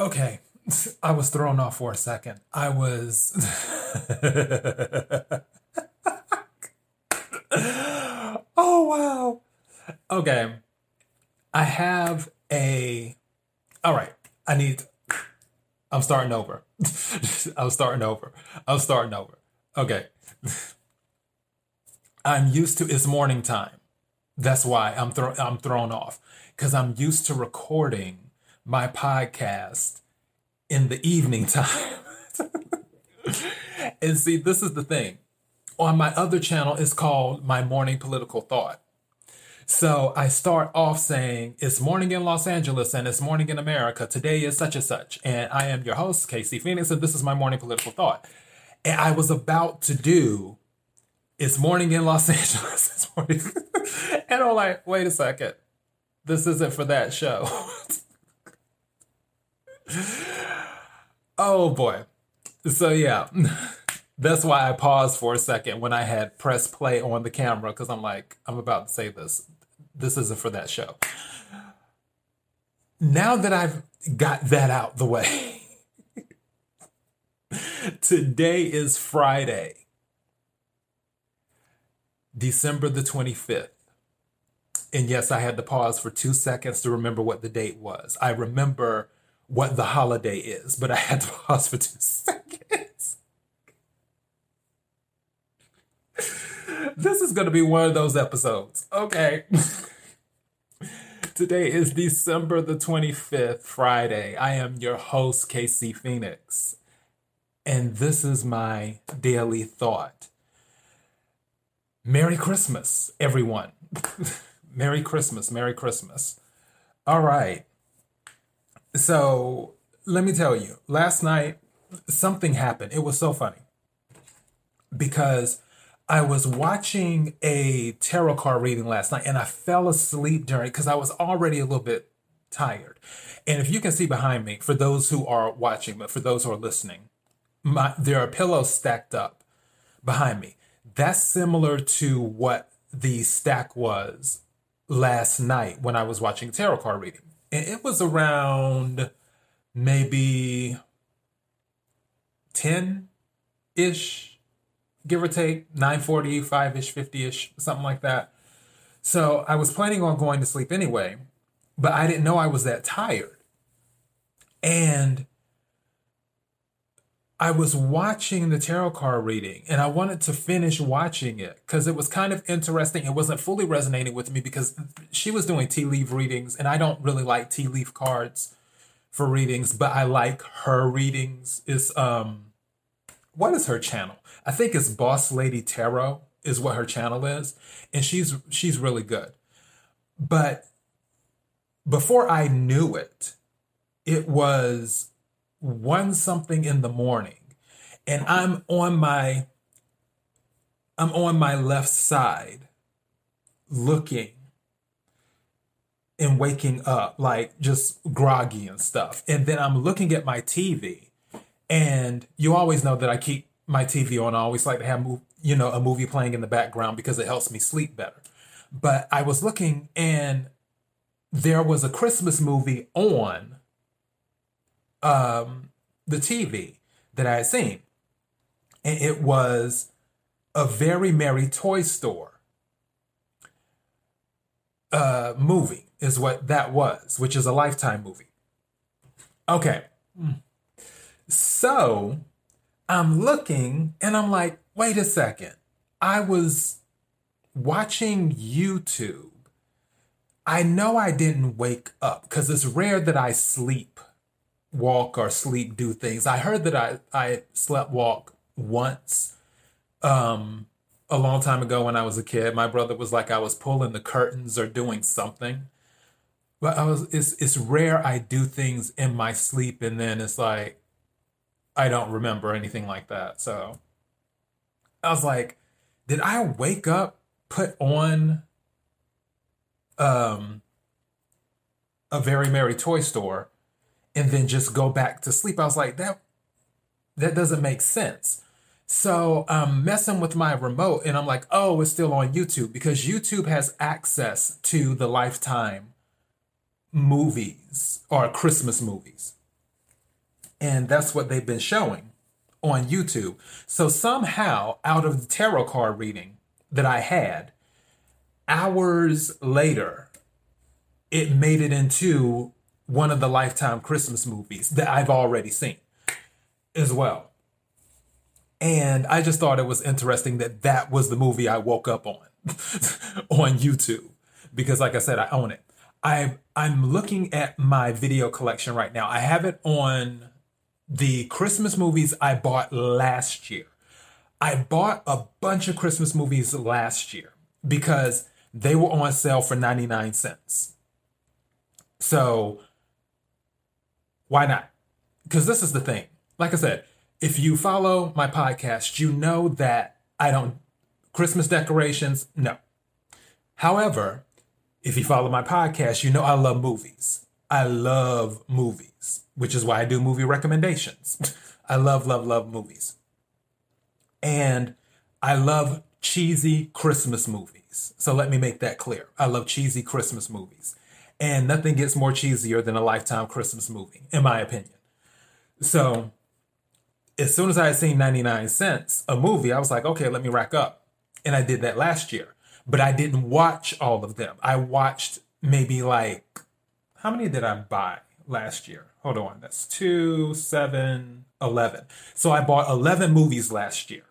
Okay, I was thrown off for a second. I was. oh, wow. Okay. I have a. All right. I need. I'm starting over. I'm starting over. I'm starting over. Okay. I'm used to it's morning time. That's why I'm thro- I'm thrown off because I'm used to recording my podcast in the evening time. and see, this is the thing. On my other channel, it's called My Morning Political Thought. So I start off saying, It's morning in Los Angeles and it's morning in America. Today is such and such. And I am your host, Casey Phoenix, and this is my morning political thought. And I was about to do, It's morning in Los Angeles. And I'm like, Wait a second. This isn't for that show. oh boy. So yeah. That's why I paused for a second when I had press play on the camera because I'm like, I'm about to say this. This isn't for that show. Now that I've got that out the way, today is Friday, December the 25th. And yes, I had to pause for two seconds to remember what the date was. I remember what the holiday is, but I had to pause for two seconds. this is going to be one of those episodes. Okay. Today is December the 25th, Friday. I am your host, Casey Phoenix. And this is my daily thought. Merry Christmas, everyone. Merry Christmas, Merry Christmas. All right. So let me tell you, last night something happened. It was so funny because I was watching a tarot card reading last night and I fell asleep during because I was already a little bit tired. And if you can see behind me, for those who are watching, but for those who are listening, my, there are pillows stacked up behind me. That's similar to what the stack was last night when I was watching tarot card reading. And it was around maybe 10 ish, give or take, 945 ish, 50 ish, something like that. So I was planning on going to sleep anyway, but I didn't know I was that tired. And I was watching the tarot card reading and I wanted to finish watching it because it was kind of interesting. It wasn't fully resonating with me because she was doing tea leaf readings and I don't really like tea leaf cards for readings, but I like her readings. Is um what is her channel? I think it's Boss Lady Tarot is what her channel is, and she's she's really good. But before I knew it, it was one something in the morning and I'm on my I'm on my left side looking and waking up like just groggy and stuff. And then I'm looking at my TV and you always know that I keep my TV on. I always like to have you know a movie playing in the background because it helps me sleep better. But I was looking and there was a Christmas movie on um, the TV that I had seen. And it was a very merry toy store uh, movie, is what that was, which is a lifetime movie. Okay. So I'm looking and I'm like, wait a second. I was watching YouTube. I know I didn't wake up because it's rare that I sleep walk or sleep do things. I heard that I, I slept walk once um, a long time ago when I was a kid. My brother was like I was pulling the curtains or doing something. But I was it's it's rare I do things in my sleep and then it's like I don't remember anything like that. So I was like, did I wake up, put on um a very merry toy store and then just go back to sleep. I was like, that that doesn't make sense. So I'm messing with my remote and I'm like, oh, it's still on YouTube because YouTube has access to the lifetime movies or Christmas movies. and that's what they've been showing on YouTube. So somehow, out of the tarot card reading that I had, hours later, it made it into one of the Lifetime Christmas movies that I've already seen as well. And I just thought it was interesting that that was the movie I woke up on on YouTube because, like I said, I own it. I I'm looking at my video collection right now. I have it on the Christmas movies I bought last year. I bought a bunch of Christmas movies last year because they were on sale for 99 cents. So why not? Because this is the thing. Like I said, if you follow my podcast, you know that I don't Christmas decorations, no. However, if you follow my podcast, you know I love movies. I love movies, which is why I do movie recommendations. I love, love, love movies. And I love cheesy Christmas movies. So let me make that clear. I love cheesy Christmas movies. And nothing gets more cheesier than a Lifetime Christmas movie, in my opinion. So as soon as I had seen 99 cents, a movie, I was like, okay, let me rack up. And I did that last year. But I didn't watch all of them. I watched maybe like, how many did I buy last year? Hold on. That's two, seven, 11. So I bought 11 movies last year.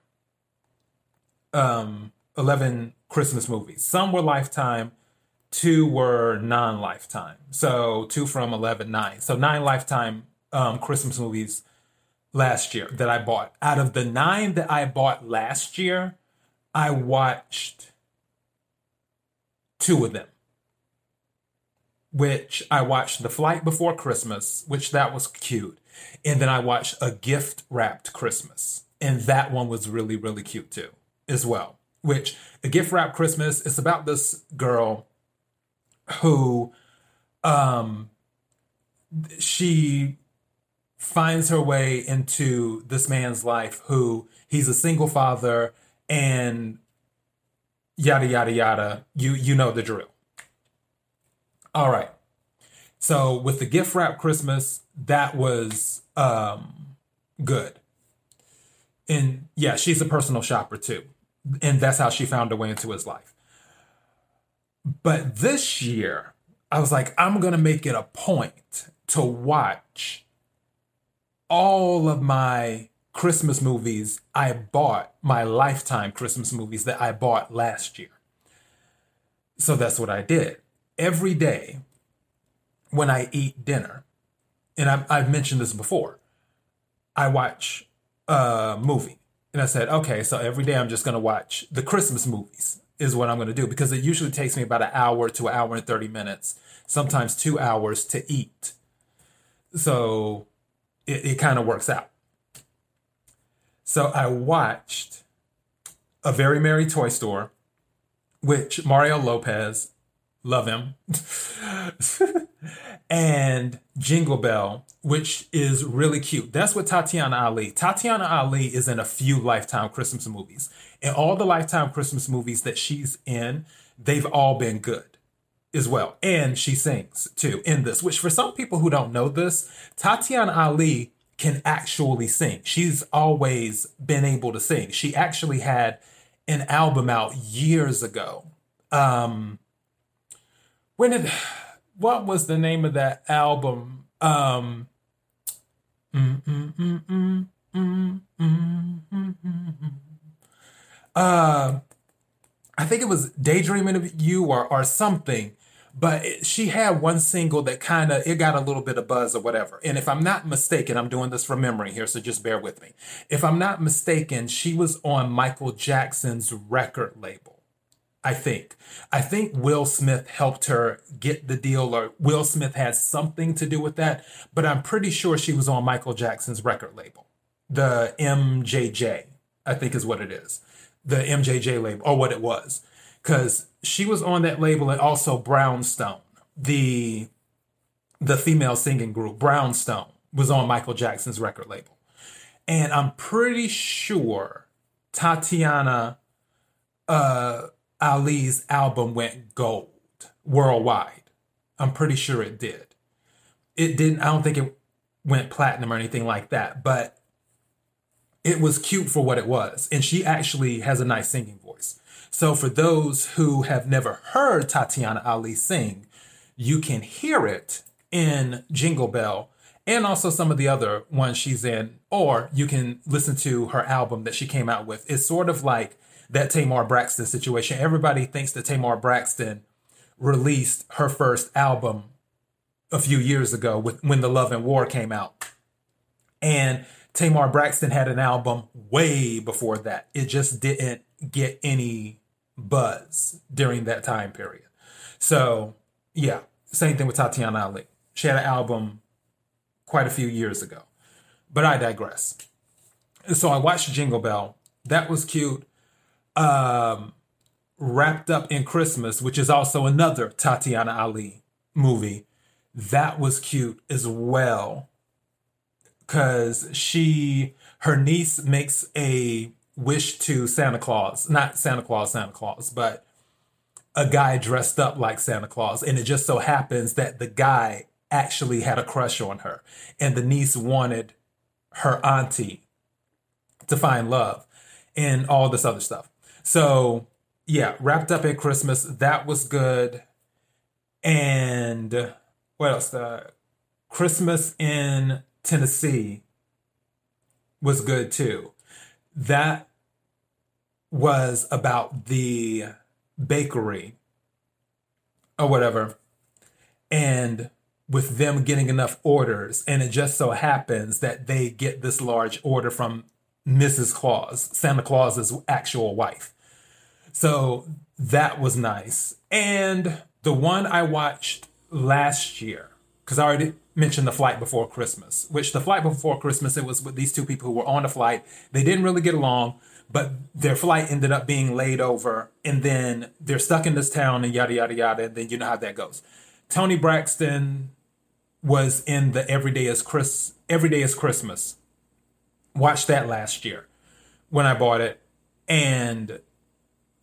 Um, 11 Christmas movies. Some were Lifetime, two were non Lifetime. So two from 11, nine. So nine Lifetime um, Christmas movies last year that I bought. Out of the nine that I bought last year, I watched two of them. Which I watched The Flight Before Christmas, which that was cute. And then I watched A Gift Wrapped Christmas. And that one was really, really cute too, as well. Which A Gift Wrapped Christmas is about this girl who um she finds her way into this man's life who he's a single father and yada yada yada. You you know the drill. All right. So with the gift wrap christmas that was um good. And yeah she's a personal shopper too. And that's how she found her way into his life but this year i was like i'm gonna make it a point to watch all of my Christmas movies I bought, my lifetime Christmas movies that I bought last year. So that's what I did. Every day when I eat dinner, and I've, I've mentioned this before, I watch a movie. And I said, okay, so every day I'm just going to watch the Christmas movies, is what I'm going to do, because it usually takes me about an hour to an hour and 30 minutes, sometimes two hours to eat. So it, it kind of works out. So I watched A Very Merry Toy Store, which Mario Lopez, love him, and Jingle Belle, which is really cute. That's what Tatiana Ali. Tatiana Ali is in a few Lifetime Christmas movies. And all the Lifetime Christmas movies that she's in, they've all been good as well. And she sings too in this, which for some people who don't know this, Tatiana Ali can actually sing. She's always been able to sing. She actually had an album out years ago. Um, when did, what was the name of that album? Um, mm, mm, mm, uh, I think it was Daydreaming of You or, or something but it, she had one single that kind of it got a little bit of buzz or whatever and if i'm not mistaken i'm doing this from memory here so just bear with me if i'm not mistaken she was on michael jackson's record label i think. I think will smith helped her get the deal or will smith had something to do with that but i'm pretty sure she was on michael jackson's record label. The mjj i think is what it is. The mjj label or what it was. Because she was on that label and also Brownstone, the the female singing group Brownstone was on Michael Jackson's record label. And I'm pretty sure Tatiana uh, Ali's album went gold worldwide. I'm pretty sure it did. It didn't, I don't think it went platinum or anything like that, but it was cute for what it was. And she actually has a nice singing voice. So for those who have never heard Tatiana Ali sing, you can hear it in Jingle Belle and also some of the other ones she's in, or you can listen to her album that she came out with. It's sort of like that Tamar Braxton situation. Everybody thinks that Tamar Braxton released her first album a few years ago with when the Love and War came out. And Tamar Braxton had an album way before that. It just didn't get any buzz during that time period. So, yeah, same thing with Tatiana Ali. She had an album quite a few years ago. But I digress. So I watched Jingle Belle. That was cute. Um, Wrapped Up in Christmas, which is also another Tatiana Ali movie. That was cute as well. Cause she her niece makes a wish to Santa Claus. Not Santa Claus, Santa Claus, but a guy dressed up like Santa Claus. And it just so happens that the guy actually had a crush on her. And the niece wanted her auntie to find love and all this other stuff. So, yeah, wrapped up at Christmas. That was good. And what else? The Christmas in Tennessee was good too. That was about the bakery or whatever. And with them getting enough orders. And it just so happens that they get this large order from Mrs. Claus, Santa Claus's actual wife. So that was nice. And the one I watched last year, because I already mentioned the flight before Christmas, which the flight before Christmas, it was with these two people who were on the flight. They didn't really get along, but their flight ended up being laid over. And then they're stuck in this town and yada, yada, yada. And then you know how that goes. Toni Braxton was in the Everyday is Chris Everyday is Christmas. Watched that last year when I bought it, and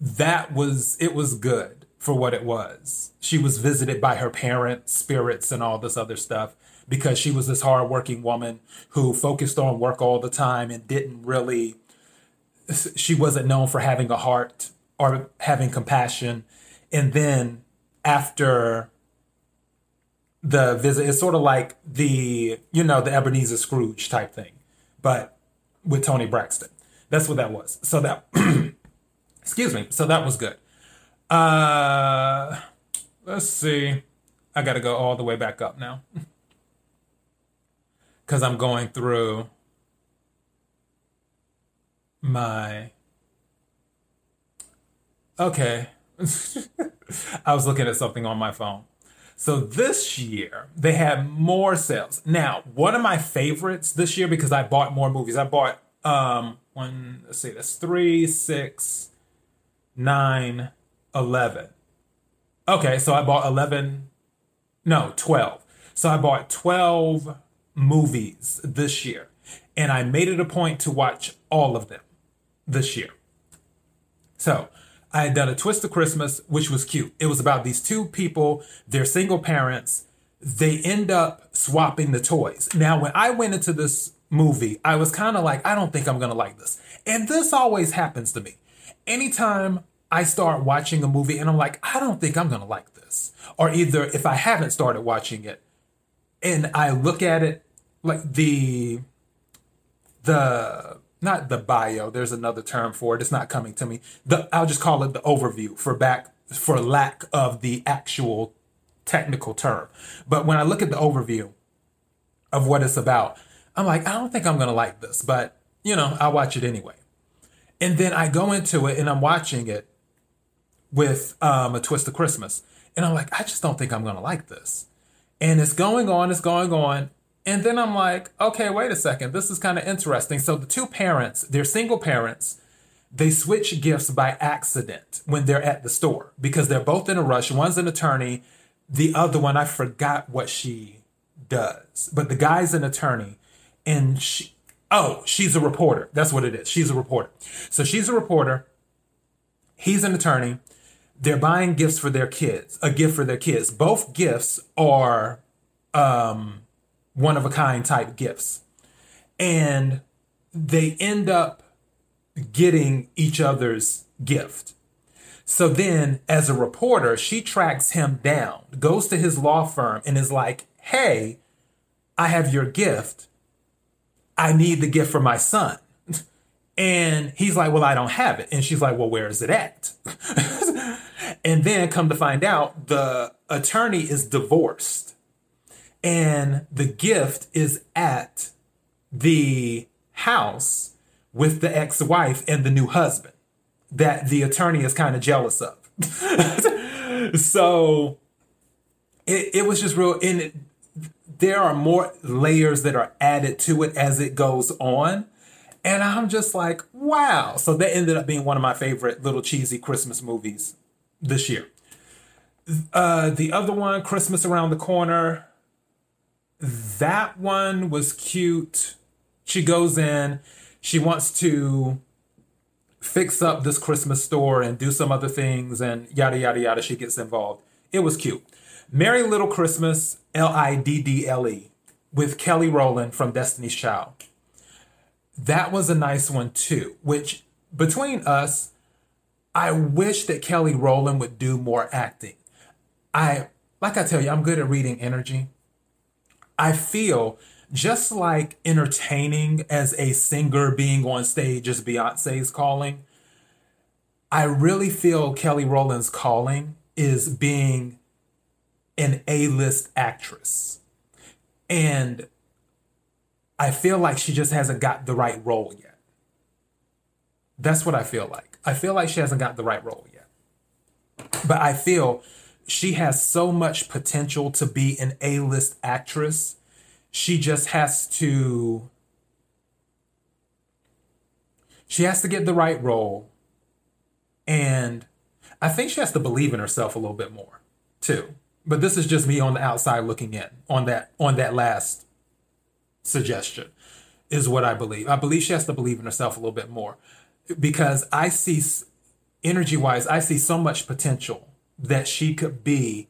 that was it was good for what it was. She was visited by her parents, spirits, and all this other stuff because she was this hardworking woman who focused on work all the time and didn't really. She wasn't known for having a heart or having compassion, and then after the visit it's sort of like the you know the Ebenezer Scrooge type thing, but with Toni Braxton. That's what that was. So that excuse me. So that was good. Uh, let's see. I got to go all the way back up now because I'm going through my. Okay. I was looking at something on my phone. So this year they had more sales. Now, one of my favorites this year because I bought more movies. I bought um one. Let's see, that's three, six, nine, eleven. Okay, so I bought eleven. No, twelve. So I bought twelve movies this year, and I made it a point to watch all of them this year. So I had done a twist of Christmas, which was cute. It was about these two people, they're single parents. They end up swapping the toys. Now, when I went into this movie, I was kind of like, I don't think I'm going to like this. And this always happens to me. Anytime I start watching a movie and I'm like, I don't think I'm going to like this. Or either if I haven't started watching it and I look at it, like the, the, not the bio. There's another term for it. It's not coming to me. The I'll just call it the overview for back for lack of the actual technical term. But when I look at the overview of what it's about, I'm like, I don't think I'm gonna like this, but you know, I'll watch it anyway. And then I go into it and I'm watching it with um, a twist of Christmas, and I'm like, I just don't think I'm gonna like this. And it's going on, it's going on, and then I'm like, okay, wait a second. This is kind of interesting. So the two parents, they're single parents. They switch gifts by accident when they're at the store because they're both in a rush. One's an attorney. The other one, I forgot what she does, but the guy's an attorney and she, oh, she's a reporter. That's what it is. She's a reporter. So she's a reporter. He's an attorney. They're buying gifts for their kids, a gift for their kids. Both gifts are, um, one of a kind type gifts. And they end up getting each other's gift. So then, as a reporter, she tracks him down, goes to his law firm, and is like, Hey, I have your gift. I need the gift for my son. And he's like, Well, I don't have it. And she's like, Well, where is it at? and then come to find out, the attorney is divorced. And the gift is at the house with the ex wife and the new husband that the attorney is kind of jealous of. so it, it was just real. And it, there are more layers that are added to it as it goes on. And I'm just like, wow. So that ended up being one of my favorite little cheesy Christmas movies this year. Uh, the other one, Christmas Around the Corner, that one was cute. She goes in, she wants to fix up this Christmas store and do some other things, and yada, yada, yada. She gets involved. It was cute. Merry Liddle Christmas, L I D D L E, with Kelly Rowland from Destiny's Child that was a nice one too, which between us, I wish that Kelly Rowland would do more acting. I, like I tell you, I'm good at reading energy. I feel just like entertaining as a singer being on stage is Beyonce's calling. I really feel Kelly Rowland's calling is being an A list actress. And I feel like she just hasn't got the right role yet. That's what I feel like. I feel like she hasn't got the right role yet. But I feel she has so much potential to be an A list actress. She just has to. She has to get the right role. And I think she has to believe in herself a little bit more, too. But this is just me on the outside looking in on that on that last suggestion, is what I believe. I believe she has to believe in herself a little bit more because I see, energy wise, I see so much potential that she could be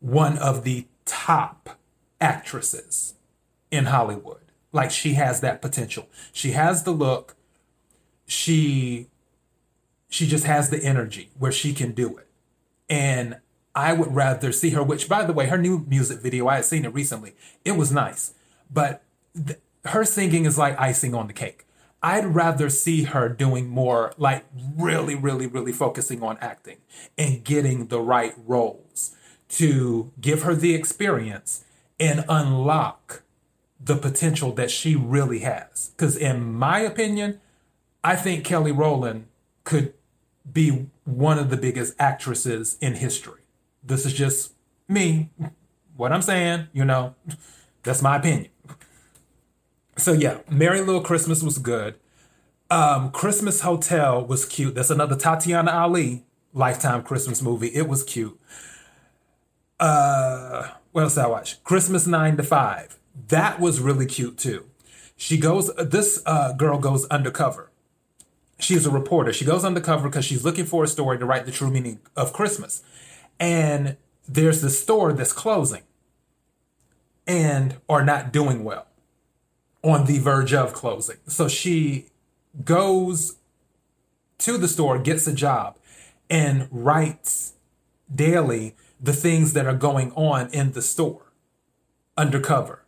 one of the top actresses in Hollywood. Like she has that potential. She has the look. She she just has the energy where she can do it. And I would rather see her, which by the way, her new music video, I had seen it recently. It was nice. But th- her singing is like icing on the cake. I'd rather see her doing more, like really, really, really focusing on acting and getting the right roles to give her the experience and unlock the potential that she really has. Because, in my opinion, I think Kelly Rowland could be one of the biggest actresses in history. This is just me, what I'm saying, you know, that's my opinion so yeah, Merry Liddle Christmas was good. Um, Christmas Hotel was cute. That's another Tatiana Ali Lifetime Christmas movie. It was cute. Uh, what else did I watch? Christmas Nine to Five. That was really cute too. She goes. This uh, girl goes undercover. She's a reporter. She goes undercover because she's looking for a story to write the true meaning of Christmas. And there's this store that's closing and are not doing well on the verge of closing. So she goes to the store, gets a job, and writes daily the things that are going on in the store undercover.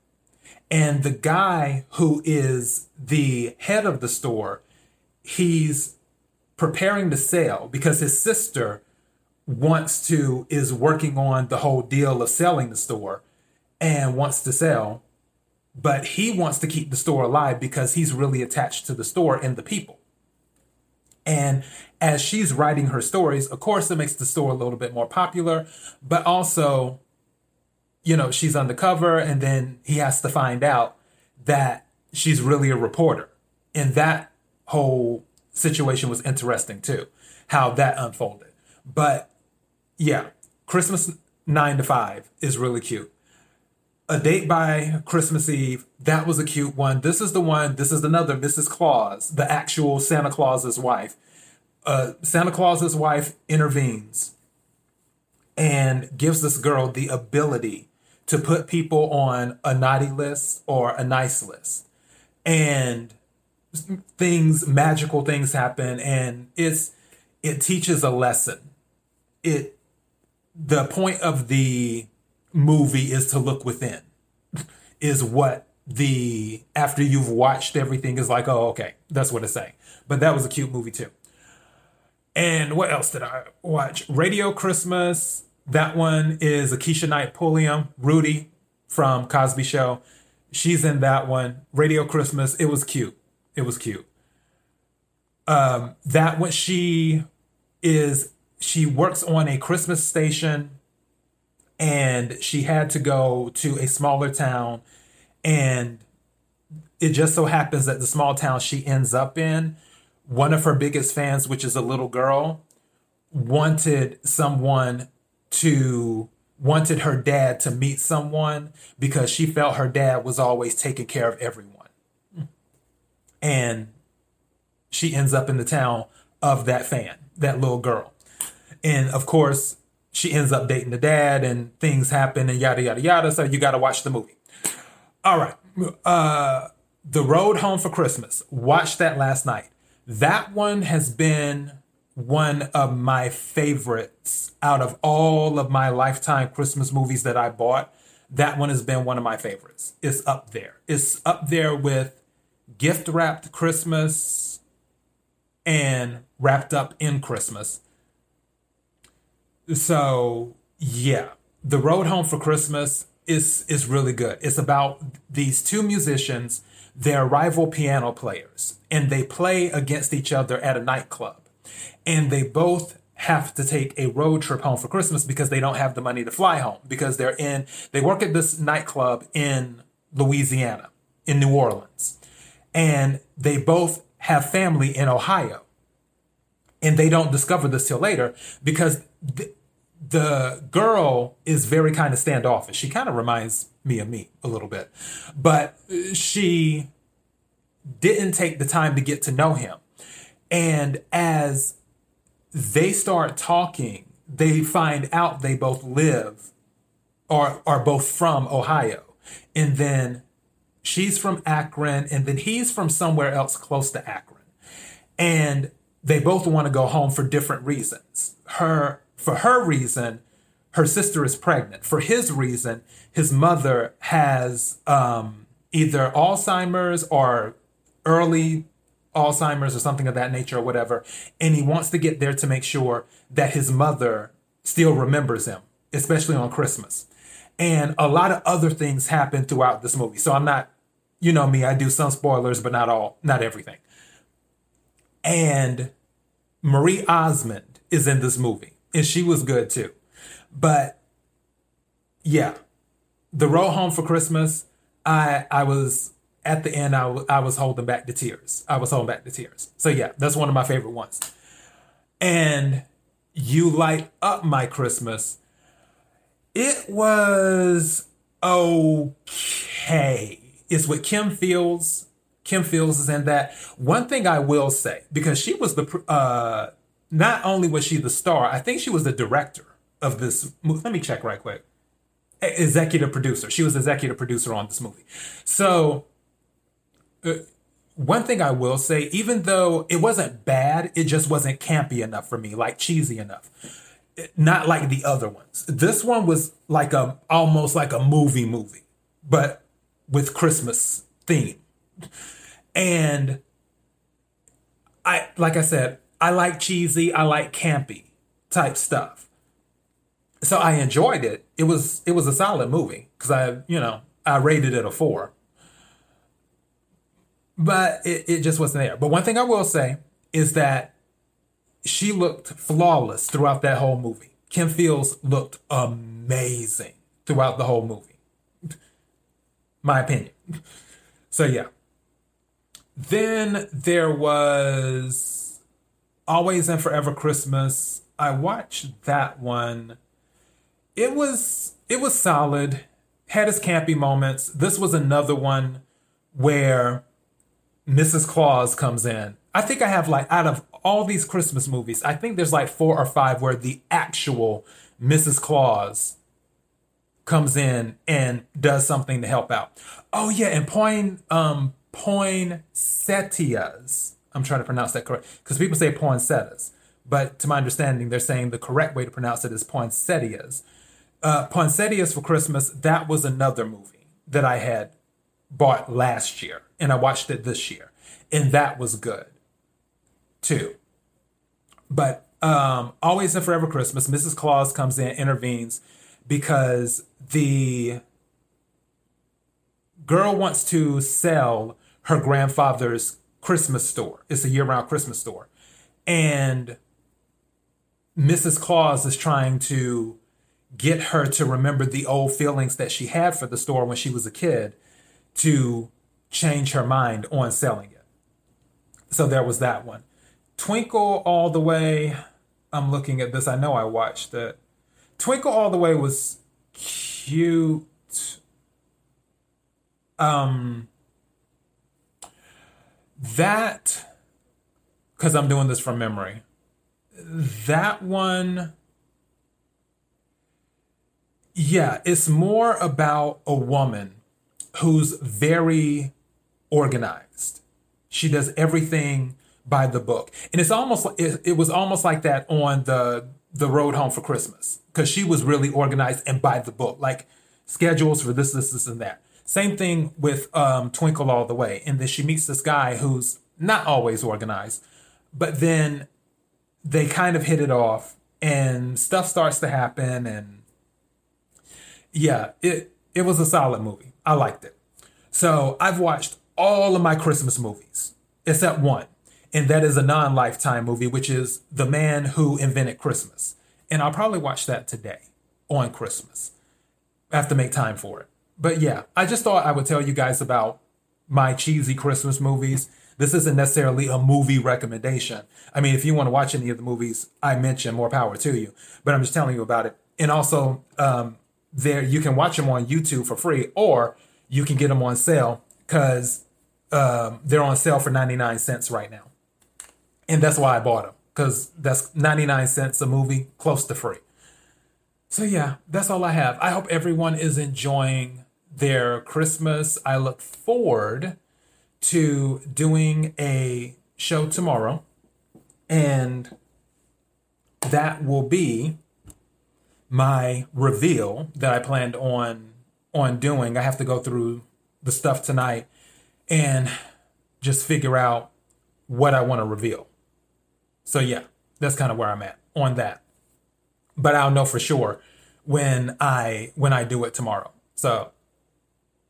And the guy who is the head of the store, he's preparing to sell because his sister wants to, is working on the whole deal of selling the store and wants to sell but he wants to keep the store alive because he's really attached to the store and the people. And as she's writing her stories, of course, it makes the store a little bit more popular, but also, you know, she's undercover, and then he has to find out that she's really a reporter. And that whole situation was interesting too, how that unfolded. But yeah, Christmas nine to five is really cute. A Date by Christmas Eve. That was a cute one. This is the one. This is another Mrs. Claus, the actual Santa Claus's wife. Uh, Santa Claus's wife intervenes and gives this girl the ability to put people on a naughty list or a nice list. And things, magical things happen and it's it teaches a lesson. It the point of the movie is to look within. Is what the after you've watched everything is like, oh, okay, that's what it's saying. But that was a cute movie too. And what else did I watch? Radio Christmas. That one is Akeisha Knight Pulliam, Rudy from Cosby Show. She's in that one. Radio Christmas. It was cute. It was cute. Um, that one she is she works on a Christmas station and she had to go to a smaller town and it just so happens that the small town she ends up in one of her biggest fans which is a little girl wanted someone to wanted her dad to meet someone because she felt her dad was always taking care of everyone. And she ends up in the town of that fan that little girl. And of course she ends up dating the dad and things happen and yada yada yada so you got to watch the movie all right. Uh, the Road Home for Christmas. Watched that last night. That one has been one of my favorites out of all of my lifetime Christmas movies that I bought. That one has been one of my favorites. It's up there. It's up there with Gift Wrapped Christmas and Wrapped Up in Christmas. So, yeah, The Road Home for Christmas is is really good. It's about these two musicians, they're rival piano players, and they play against each other at a nightclub. And they both have to take a road trip home for Christmas because they don't have the money to fly home because they're in they work at this nightclub in Louisiana, in New Orleans. And they both have family in Ohio. And they don't discover this till later because th- the girl is very kind of standoffish. She kind of reminds me of me a little bit, but she didn't take the time to get to know him. And as they start talking, they find out they both live or are both from Ohio. And then she's from Akron, and then he's from somewhere else close to Akron. And they both want to go home for different reasons. Her for her reason, her sister is pregnant. For his reason, his mother has um, either Alzheimer's or early Alzheimer's or something of that nature or whatever. And he wants to get there to make sure that his mother still remembers him, especially on Christmas. And a lot of other things happen throughout this movie. So I'm not, you know me, I do some spoilers, but not all, not everything. And Marie Osmond is in this movie and she was good too. But yeah, the road home for Christmas, I I was at the end. I, w- I was holding back the tears. I was holding back the tears. So yeah, that's one of my favorite ones. And you light up my Christmas. It was okay. It's with Kim Fields. Kim Fields is in that. One thing I will say because she was the uh, not only was she the star, I think she was the director of this movie. Let me check right quick. Executive producer. She was executive producer on this movie. So, uh, one thing I will say, even though it wasn't bad, it just wasn't campy enough for me, like cheesy enough. Not like the other ones. This one was like a almost like a movie movie, but with Christmas theme. And I like I said, I like cheesy, I like campy type stuff. So I enjoyed it. It was it was a solid movie because I, you know, I rated it a four. But it, it just wasn't there. But one thing I will say is that she looked flawless throughout that whole movie. Kim Fields looked amazing throughout the whole movie. My opinion. So yeah. Then there was Always and Forever Christmas. I watched that one. It was it was solid. Had its campy moments. This was another one where Mrs. Claus comes in. I think I have like out of all these Christmas movies, I think there's like four or five where the actual Mrs. Claus comes in and does something to help out. Oh yeah, and point um poinsettias. I'm trying to pronounce that correct because people say poinsettias, but to my understanding, they're saying the correct way to pronounce it is poinsettias. Uh, poinsettias for Christmas. That was another movie that I had bought last year, and I watched it this year, and that was good too. But um, always and forever Christmas, Mrs. Claus comes in, intervenes because the girl wants to sell her grandfather's Christmas store. It's a year-round Christmas store, and Mrs. Claus is trying to get her to remember the old feelings that she had for the store when she was a kid to change her mind on selling it. So there was that one. Twinkle All the Way. I'm looking at this. I know I watched it. Twinkle All the Way was cute. Um, that, because I'm doing this from memory, that one, yeah, it's more about a woman who's very organized. She does everything by the book, and it's almost it, it was almost like that on the the road home for Christmas because she was really organized and by the book, like schedules for this, this, this, and that. Same thing with um, Twinkle All the Way, and then she meets this guy who's not always organized, but then they kind of hit it off, and stuff starts to happen, and yeah, it it was a solid movie. I liked it. So I've watched all of my Christmas movies except one, and that is a non Lifetime movie, which is The Man Who Invented Christmas. And I'll probably watch that today on Christmas. I have to make time for it. But yeah, I just thought I would tell you guys about my cheesy Christmas movies. This isn't necessarily a movie recommendation. I mean, if you want to watch any of the movies I mentioned, more power to you. But I'm just telling you about it. And also, um, there you can watch them on YouTube for free, or you can get them on sale because um, they're on sale for 99 cents right now. And that's why I bought them because that's 99 cents a movie, close to free. So, yeah, that's all I have. I hope everyone is enjoying their Christmas. I look forward to doing a show tomorrow, and that will be my reveal that I planned on on doing. I have to go through the stuff tonight and just figure out what I want to reveal. So yeah, that's kind of where I'm at on that. But I'll know for sure when I when I do it tomorrow. So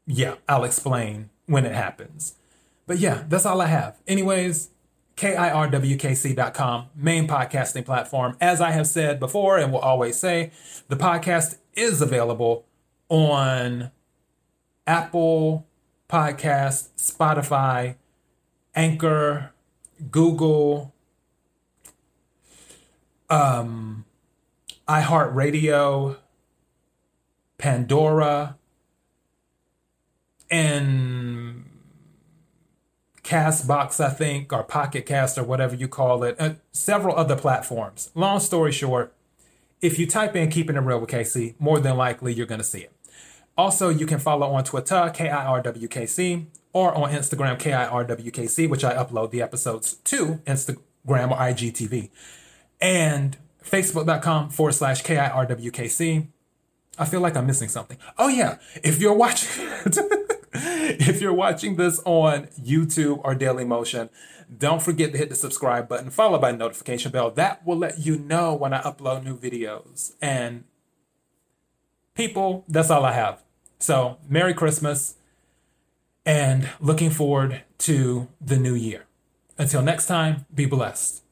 yeah, I'll explain when it happens. But yeah, that's all I have. Anyways, KIRWKC.com, main podcasting platform. As I have said before and will always say, the podcast is available on Apple Podcast, Spotify, Anchor, Google, um, iHeartRadio, Pandora, and Castbox, I think, or Pocket Cast, or whatever you call it, and several other platforms. Long story short, if you type in Keeping It Real with KC, more than likely you're going to see it. Also, you can follow on Twitter, KIRWKC, or on Instagram, KIRWKC, which I upload the episodes to Instagram or IGTV. And Facebook.com forward slash KIRWKC. I feel like I'm missing something. Oh, yeah. If you're watching. if you're watching this on YouTube or Daily Motion, don't forget to hit the subscribe button, followed by notification bell. That will let you know when I upload new videos. And people, that's all I have. So, Merry Christmas and looking forward to the new year. Until next time, be blessed.